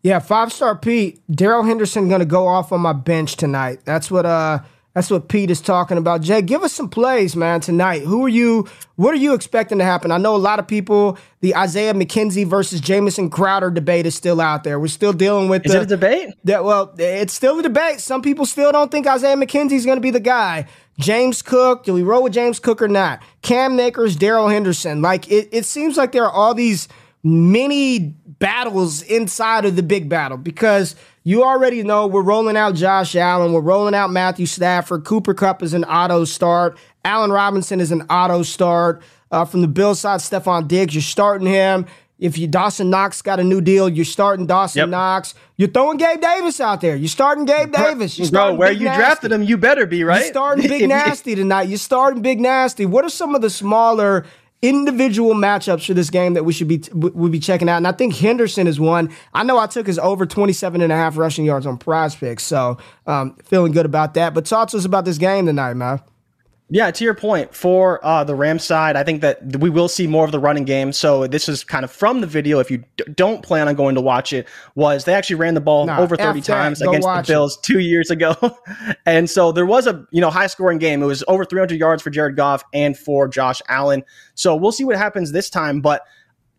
Yeah, five star Pete, Darrell Henderson to go off on my bench tonight. That's what uh that's what Pete is talking about. Jay, give us some plays, man, tonight. Who are you? What are you expecting to happen? I know a lot of people. The Isaiah McKenzie versus Jamison Crowder debate is still out there. We're still dealing with Is the, it a debate? that well, it's still a debate. Some people still don't think Isaiah McKenzie is going to be the guy. James Cook, do we roll with James Cook or not? Cam Akers, Darrell Henderson. Like it, it seems like there are all these mini battles inside of the big battle because you already know we're rolling out Josh Allen, we're rolling out Matthew Stafford, Cooper Kupp is an auto start, Allen Robinson is an auto start. Uh, from the Bill side, Stefon Diggs, you're starting him. If you Dawson Knox got a new deal, you're starting Dawson Yep. Knox. You're throwing Gabe Davis out there. You're starting Gabe Davis. You're Bro, starting where Big you Nasty. drafted him, you better be, right? You're starting Big Nasty tonight. You're starting Big Nasty. What are some of the smaller individual matchups for this game that we should be we be checking out? And I think Henderson is one. I know I took his over 27 and a half rushing yards on PrizePicks, so um, feeling good about that. But talk to us about this game tonight, man. Yeah, to your point, for uh, the Rams side, I think that we will see more of the running game. So this is kind of from the video. If you d- don't plan on going to watch it, was they actually ran the ball Nah, over 30 times against the watch it. Bills two years ago, and so there was a you know high scoring game. It was over 300 yards for Jared Goff and for Josh Allen. So we'll see what happens this time, but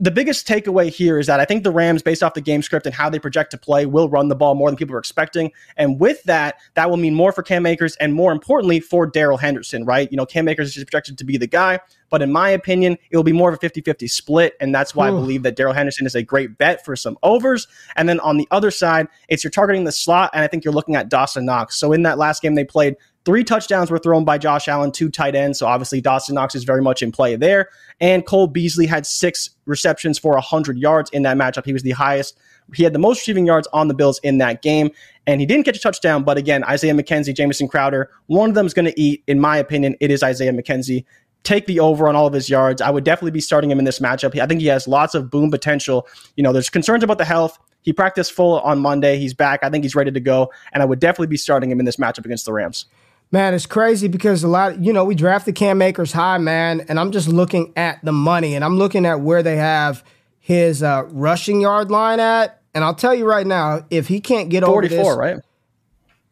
the biggest takeaway here is that I think the Rams, based off the game script and how they project to play, will run the ball more than people are expecting. And with that, that will mean more for Cam Akers and more importantly for Darrell Henderson, right? You know, Cam Akers is projected to be the guy, but in my opinion, it will be more of a 50 50 split. And that's why I believe that Darrell Henderson is a great bet for some overs. And then on the other side, it's you're targeting the slot, and I think you're looking at Dawson Knox. So in that last game they played, Three touchdowns were thrown by Josh Allen, two tight ends. So obviously Dawson Knox is very much in play there. And Cole Beasley had six receptions for 100 yards in that matchup. He was the highest. He had the most receiving yards on the Bills in that game. And he didn't catch a touchdown. But again, Isaiah McKenzie, Jamison Crowder, one of them is going to eat. In my opinion, it is Isaiah McKenzie. Take the over on all of his yards. I would definitely be starting him in this matchup. I think he has lots of boom potential. You know, there's concerns about the health. He practiced full on Monday. He's back. I think he's ready to go. And I would definitely be starting him in this matchup against the Rams. Man, it's crazy because a lot, you know, we drafted Cam Akers high, man, and I'm just looking at the money and I'm looking at where they have his uh, rushing yard line at. And I'll tell you right now, if he can't get over 44, this, right?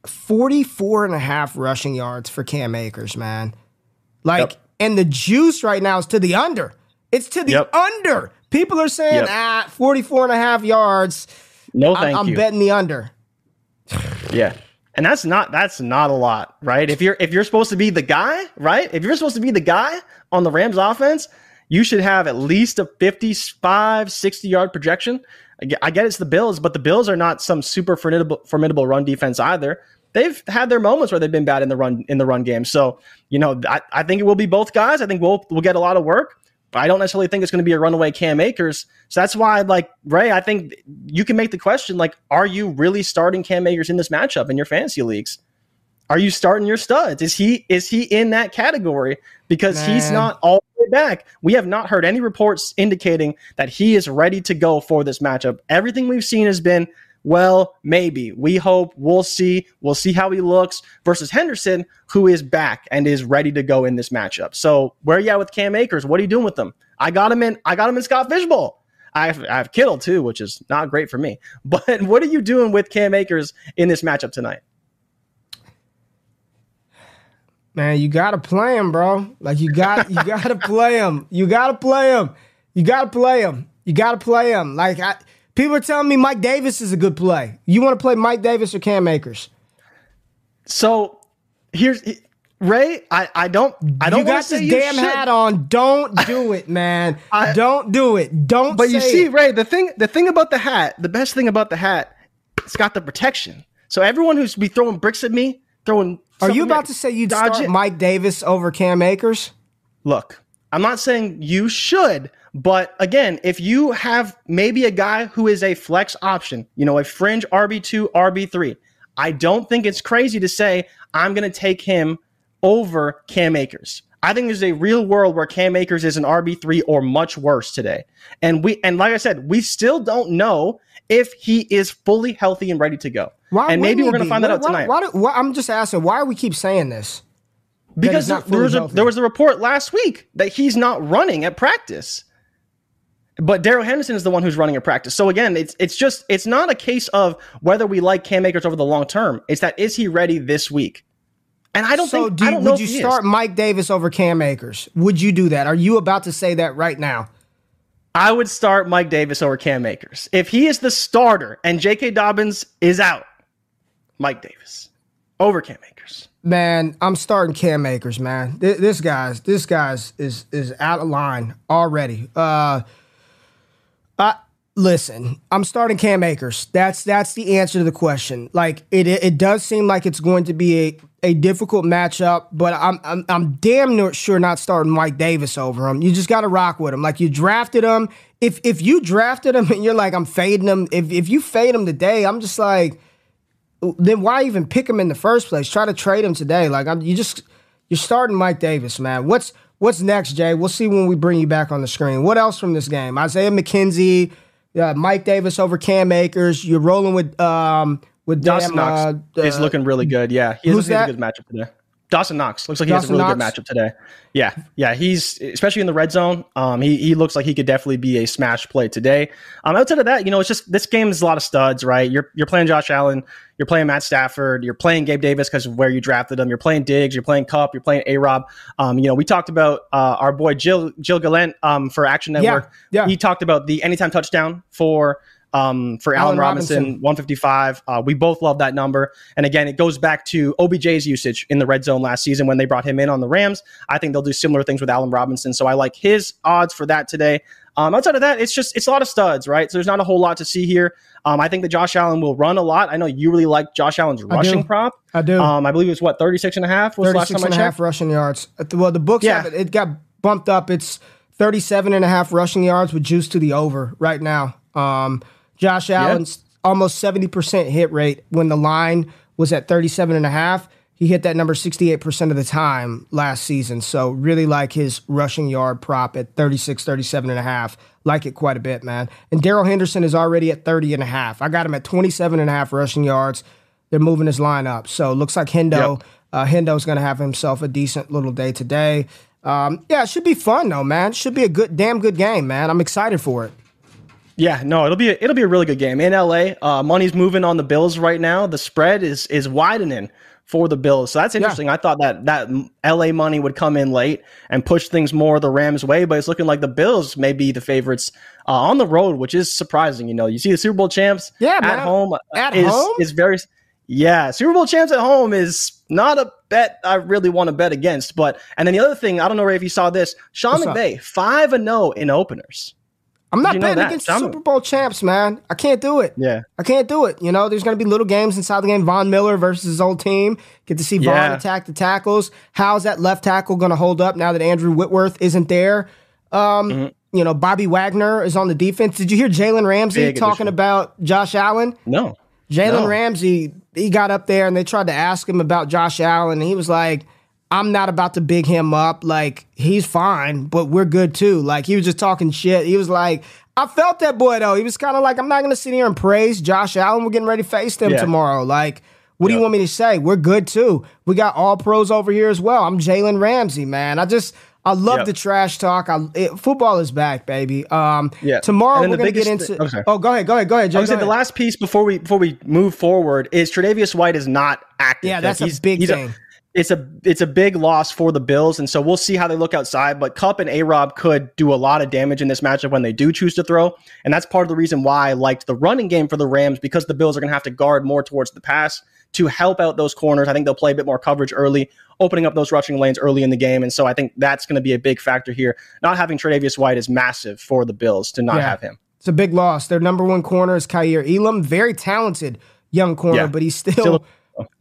44 and a half rushing yards for Cam Akers, man. Like, Yep. and the juice right now is to the under. It's to the Yep. under. People are saying, Yep. ah, 44 and a half yards. No, I'm, thank I'm you. betting the under. Yeah. And that's not that's not a lot, right? If you're if you're supposed to be the guy, right? If you're supposed to be the guy on the Rams offense, you should have at least a 55, 60 yard projection. I get, it's the Bills, but the Bills are not some super formidable formidable run defense either. They've had their moments where they've been bad in the run in the run game. So, you know, I, I think it will be both guys. I think we'll we'll get a lot of work. But I don't necessarily think it's going to be a runaway Cam Akers. So that's why, like Ray, I think you can make the question: like, are you really starting Cam Akers in this matchup in your fantasy leagues? Are you starting your studs? Is he is he in that category? Because Man. he's not all the way back. We have not heard any reports indicating that he is ready to go for this matchup. Everything we've seen has been well, maybe. We hope. We'll see. We'll see how he looks versus Henderson, who is back and is ready to go in this matchup. So where are you at with Cam Akers? What are you doing with them? I got him in. I got him in Scott Fish Bowl. I have, I have Kittle too, which is not great for me. But what are you doing with Cam Akers in this matchup tonight? Man, you gotta play him, bro. Like you got, you gotta play him. You gotta play him. You gotta play him. You gotta play him. Like I People are telling me Mike Davis is a good play. You want to play Mike Davis or Cam Akers? So here's Ray. I, I don't I don't. You got this damn hat on. Don't do it, man. I, don't do it. Don't. But you see, it. Ray, the thing the thing about the hat, the best thing about the hat, it's got the protection. So everyone who's be throwing bricks at me, throwing. Are you about to say you'd start it? Mike Davis over Cam Akers? Look, I'm not saying you should, but again, if you have maybe a guy who is a flex option, you know, a fringe RB2, RB3, I don't think it's crazy to say I'm going to take him over Cam Akers. I think there's a real world where Cam Akers is an RB3 or much worse today. And we and like I said, we still don't know if he is fully healthy and ready to go. Why and maybe we're going to find that out tonight. Why, why, I'm just asking, why do we keep saying this? Because there was, a, there was a report last week that he's not running at practice. But Darrell Henderson is the one who's running a practice. So again, it's it's just it's not a case of whether we like Cam Akers over the long term. It's that is he ready this week? And I don't so think. Do, I don't would you start is. Mike Davis over Cam Akers? Would you do that? Are you about to say that right now? I would start Mike Davis over Cam Akers if he is the starter and J.K. Dobbins is out. Mike Davis over Cam Akers. Man, I'm starting Cam Akers. Man, this guy's this guy's is is out of line already. Uh, uh, listen, I'm starting Cam Akers. That's that's the answer to the question. Like it it does seem like it's going to be a, a difficult matchup, but I'm, I'm I'm damn sure not starting Mike Davis over him. You just got to rock with him. Like you drafted him. If if you drafted him and you're like I'm fading him, if if you fade him today, I'm just like, then why even pick him in the first place? Try to trade him today. Like I'm, you just you're starting Mike Davis, man. What's What's next, Jay? We'll see when we bring you back on the screen. What else from this game? Isaiah McKenzie, uh, Mike Davis over Cam Akers. You're rolling with um with Dawson Knox uh, is looking really good. Yeah, he has a good matchup today. Dawson Knox looks like he Dawson has a really Knox. good matchup today. Yeah, yeah, he's especially in the red zone. Um, he he looks like he could definitely be a smash play today. Um, outside of that, you know, it's just this game is a lot of studs, right? You're you're playing Josh Allen, you're playing Matt Stafford, you're playing Gabe Davis because of where you drafted him. You're playing Diggs, you're playing Kupp, you're playing A Rob. Um, you know, we talked about uh, our boy Jill Jill Gallant um for Action Network. Yeah, yeah. He talked about the anytime touchdown for um, for Allen, Allen Robinson, Robinson, 155. Uh, we both love that number. And again, it goes back to OBJ's usage in the red zone last season when they brought him in on the Rams. I think they'll do similar things with Allen Robinson. So I like his odds for that today. Um, outside of that, it's just it's a lot of studs, right? So there's not a whole lot to see here. Um, I think that Josh Allen will run a lot. I know you really like Josh Allen's rushing I prop. I do. Um, I believe it's what 36 and a half was 36 last time and checked. half rushing yards. Well, the books yeah. it, it got bumped up. It's 37 and a half rushing yards with juice to the over right now. Um, Josh Allen's almost 70% hit rate when the line was at 37 and a half. He hit that number 68% of the time last season. So really like his rushing yard prop at 36, 37 and a half. Like it quite a bit, man. And Darrell Henderson is already at 30 and a half. I got him at 27 and a half rushing yards. They're moving his line up. So looks like Hendo, yep. uh, Hendo's going to have himself a decent little day today. Um, yeah, it should be fun though, man. Should be a good, damn good game, man. I'm excited for it. Yeah, no, it'll be a, it'll be a really good game in LA. Uh, money's moving on the Bills right now. The spread is is widening for the Bills, so that's interesting. Yeah. I thought that that LA money would come in late and push things more the Rams' way, but it's looking like the Bills may be the favorites uh, on the road, which is surprising. You know, you see the Super Bowl champs yeah, at home at is, home is very yeah, Super Bowl champs at home is not a bet I really want to bet against. But and then the other thing, I don't know Ray if you saw this, Sean What's McVay five and zero oh in openers. I'm not betting against Super Bowl champs, man. I can't do it. Yeah. I can't do it. You know, there's going to be little games inside the game. Von Miller versus his old team. Get to see Von yeah. attack the tackles. How's that left tackle going to hold up now that Andrew Whitworth isn't there? Um, mm-hmm. You know, Bobby Wagner is on the defense. Did you hear Jalen Ramsey Big talking about Josh Allen? No. Jalen no. Ramsey, he got up there and they tried to ask him about Josh Allen, and he was like, I'm not about to big him up. Like, he's fine, but we're good too. Like, he was just talking shit. He was like, I felt that boy though. He was kind of like, I'm not going to sit here and praise Josh Allen. We're getting ready to face them yeah. tomorrow. Like, what do you want me to say? We're good too. We got all pros over here as well. I'm Jalen Ramsey, man. I just, I love yep. the trash talk. I, it, football is back, baby. Um, yeah. Tomorrow we're gonna get into. Th- oh, go ahead, go ahead, go ahead. Jay, I was say the last piece before we before we move forward is Tre'Davious White is not active. Yeah, that's a big thing. A, it's a it's a big loss for the Bills, and so we'll see how they look outside. But Kupp and A Rob could do a lot of damage in this matchup when they do choose to throw, and that's part of the reason why I liked the running game for the Rams because the Bills are going to have to guard more towards the pass to help out those corners. I think they'll play a bit more coverage early, opening up those rushing lanes early in the game, and so I think that's going to be a big factor here. Not having Tre'Davious White is massive for the Bills to not yeah. have him. It's a big loss. Their number one corner is Kaiir Elam, very talented young corner, yeah. but he's still, still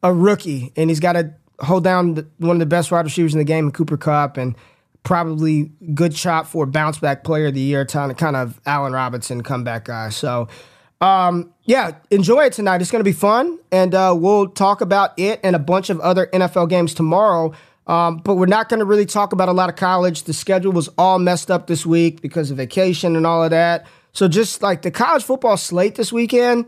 a rookie, and he's got to hold down the, one of the best wide receivers in the game, in Cooper Kupp and probably good shot for bounce back player of the year, kind of, kind of Allen Robinson comeback guy. So, um, yeah, enjoy it tonight. It's going to be fun, and uh, we'll talk about it and a bunch of other NFL games tomorrow. Um, but we're not going to really talk about a lot of college. The schedule was all messed up this week because of vacation and all of that. So just like the college football slate this weekend,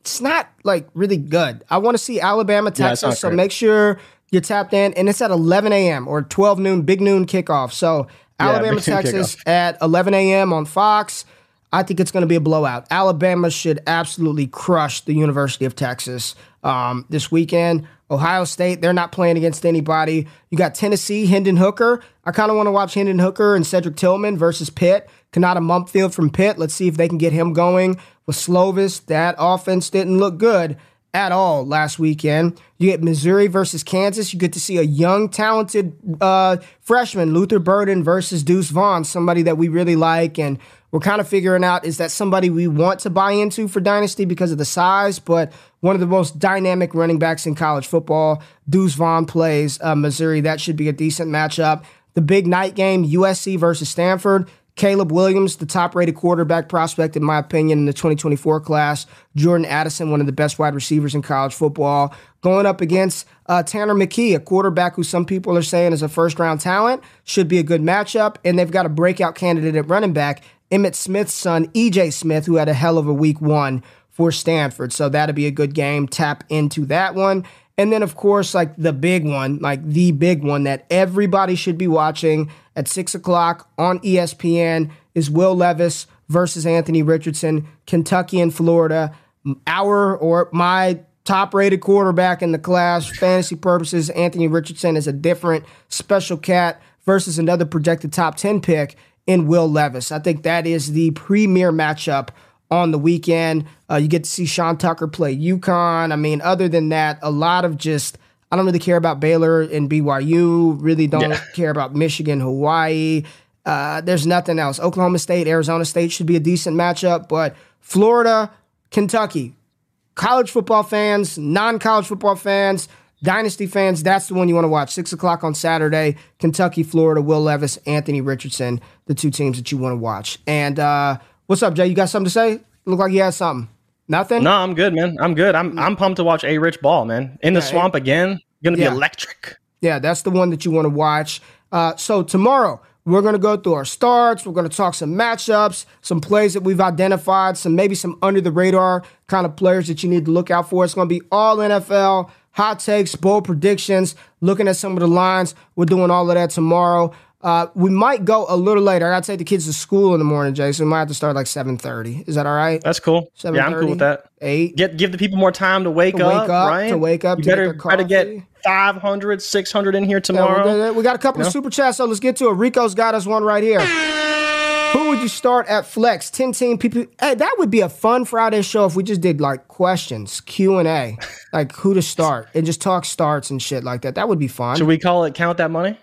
it's not like really good. I want to see Alabama, Texas. Yeah, so make sure you're tapped in, and it's at 11 a.m. or 12 noon, big noon kickoff. So yeah, Alabama, Texas at 11 a.m. on Fox. I think it's going to be a blowout. Alabama should absolutely crush the University of Texas um, this weekend. Ohio State, they're not playing against anybody. You got Tennessee, Hendon Hooker. I kind of want to watch Hendon Hooker and Cedric Tillman versus Pitt. Konata Mumpfield from Pitt. Let's see if they can get him going with Slovis. That offense didn't look good at all last weekend. You get Missouri versus Kansas. You get to see a young, talented uh, freshman, Luther Burden versus Deuce Vaughn, somebody that we really like. And we're kind of figuring out is that somebody we want to buy into for Dynasty because of the size, but one of the most dynamic running backs in college football. Deuce Vaughn plays uh, Missouri. That should be a decent matchup. The big night game, USC versus Stanford. Caleb Williams, the top rated quarterback prospect, in my opinion, in the 2024 class. Jordan Addison, one of the best wide receivers in college football. Going up against uh, Tanner McKee, a quarterback who some people are saying is a first round talent. Should be a good matchup. And they've got a breakout candidate at running back, Emmitt Smith's son, EJ Smith, who had a hell of a week one for Stanford. So that'll be a good game. Tap into that one. And then, of course, like the big one, like the big one that everybody should be watching at six o'clock on ESPN is Will Levis versus Anthony Richardson, Kentucky and Florida. Our or my top rated quarterback in the class, fantasy purposes, Anthony Richardson is a different special cat versus another projected top 10 pick in Will Levis. I think that is the premier matchup on the weekend. Uh, you get to see Sean Tucker play UConn. I mean, other than that, a lot of just I don't really care about Baylor and BYU. Really don't yeah. care about Michigan, Hawaii. Uh, there's nothing else. Oklahoma State, Arizona State should be a decent matchup, but Florida, Kentucky, college football fans, non-college football fans, dynasty fans, that's the one you want to watch. Six o'clock on Saturday. Kentucky, Florida, Will Levis, Anthony Richardson, the two teams that you want to watch. And uh, What's up, Jay? You got something to say? Look like you had something. Nothing? No, I'm good, man. I'm good. I'm I'm pumped to watch A Rich ball, man. In the yeah, swamp again. Gonna yeah. be electric. Yeah, that's the one that you want to watch. Uh, so tomorrow we're gonna go through our starts. We're gonna talk some matchups, some plays that we've identified, some maybe some under the radar kind of players that you need to look out for. It's gonna be all NFL, hot takes, bold predictions, looking at some of the lines. We're doing all of that tomorrow. Uh, we might go a little later. I gotta take the kids to school in the morning, Jason. We might have to start like seven thirty. Is that all right? That's cool. Yeah, I'm cool with that. Eight. Get give the people more time to wake, to up, wake up. Right? To wake up. You better try to get 500, 600 in here tomorrow. Yeah, we got a couple you of super chats, so let's get to it. Rico's got us one right here. Who would you start at flex? 10 team PP. Hey, that would be a fun Friday show if we just did like questions, Q&A, like who to start and just talk starts and shit like that. That would be fun. Should we call it count that money?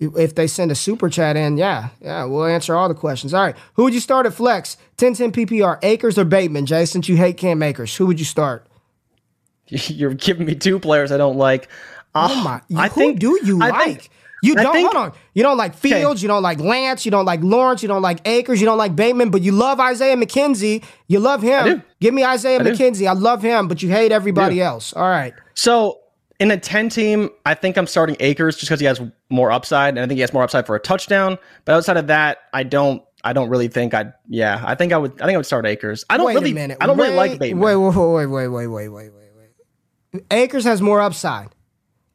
If they send a super chat in, yeah, yeah, we'll answer all the questions. All right, who would you start at flex? 10-10 PPR, Akers or Bateman? Jay, since you hate Cam Akers, who would you start? You're giving me two players I don't like. Uh, oh my! I who think, do you I like? Think, You don't think, hold on. You don't like Fields. Okay. You don't like Lance. You don't like Lawrence. You don't like Akers. You don't like Bateman. But you love Isaiah McKenzie. You love him. Give me Isaiah I McKenzie. Do. I love him, but you hate everybody else. All right. So in a 10 team, I think I'm starting Akers just because he has more upside, and I think he has more upside for a touchdown. But outside of that, I don't. I don't really think I. Yeah, I think I would. I think I would start Akers. I don't wait really. A minute. I don't wait, really like Bateman. Wait, wait, wait, wait, wait, wait, wait, wait. Akers has more upside,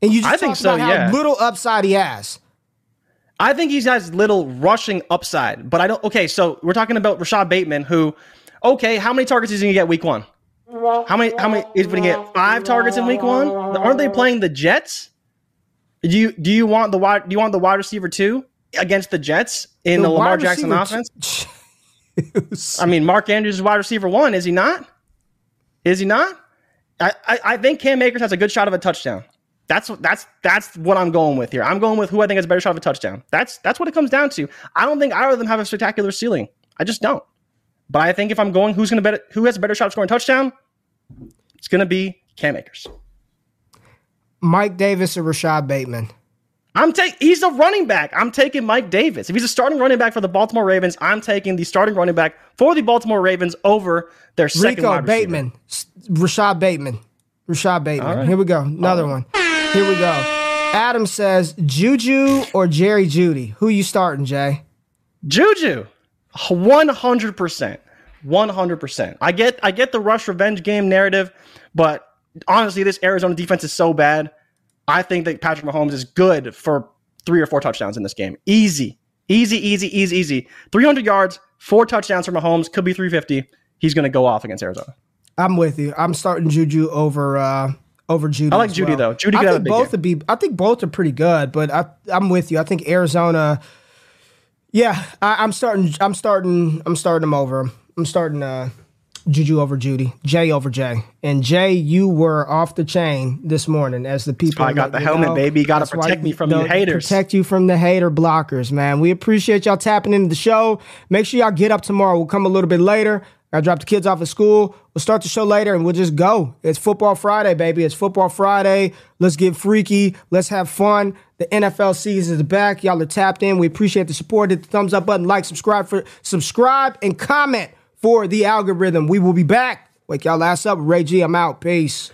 and you just I think so, about yeah. how little upside he has. I think he has little rushing upside, but I don't. Okay, so we're talking about Rashod Bateman, who, okay, how many targets is he gonna get week one? How many? How many is going to get five targets in week one? Aren't they playing the Jets? Do you do you want the wide? Do you want the wide receiver two against the Jets in the, the Lamar Jackson offense? I mean, Mark Andrews is wide receiver one, is he not? Is he not? I, I, I think Cam Akers has a good shot of a touchdown. That's that's that's what I'm going with here. I'm going with who I think has a better shot of a touchdown. That's that's what it comes down to. I don't think either of them have a spectacular ceiling. I just don't. But I think if I'm going, who's going to bet? Who has a better shot of scoring a touchdown? It's going to be Cam Akers. Mike Davis or Rashod Bateman. I'm taking. He's a running back. I'm taking Mike Davis. If he's a starting running back for the Baltimore Ravens, I'm taking the starting running back for the Baltimore Ravens over their second Rico Bateman, Rashad Bateman, Rashod Bateman. Right. Here we go. Another one. Here we go. Adam says Juju or Jerry Jeudy. Who you starting, Jay? Juju. 100%. 100%. I get I get the rush revenge game narrative, but honestly this Arizona defense is so bad. I think that Patrick Mahomes is good for 3 or 4 touchdowns in this game. Easy. Easy, easy, easy, easy. 300 yards, 4 touchdowns for Mahomes, could be 350. He's going to go off against Arizona. I'm with you. I'm starting Juju over uh over Jeudy. I like Jeudy well. though. Jeudy I think both would be. I think both are pretty good, but I, I'm with you. I think Arizona. Yeah, I, am starting. I'm starting. I'm starting them over. I'm starting uh, Juju over Jeudy, Jay over Jay, and Jay, you were off the chain this morning as the people. I got the helmet, know, baby. Got to protect me from the haters. Protect you from the hater blockers, man. We appreciate y'all tapping into the show. Make sure y'all get up tomorrow. We'll come a little bit later. I drop the kids off at school. We'll start the show later and we'll just go. It's football Friday, baby. It's football Friday. Let's get freaky. Let's have fun. The NFL season is back. Y'all are tapped in. We appreciate the support. Hit the thumbs up button, like, subscribe for subscribe, and comment for the algorithm. We will be back. Wake y'all ass up. Ray G, I'm out. Peace.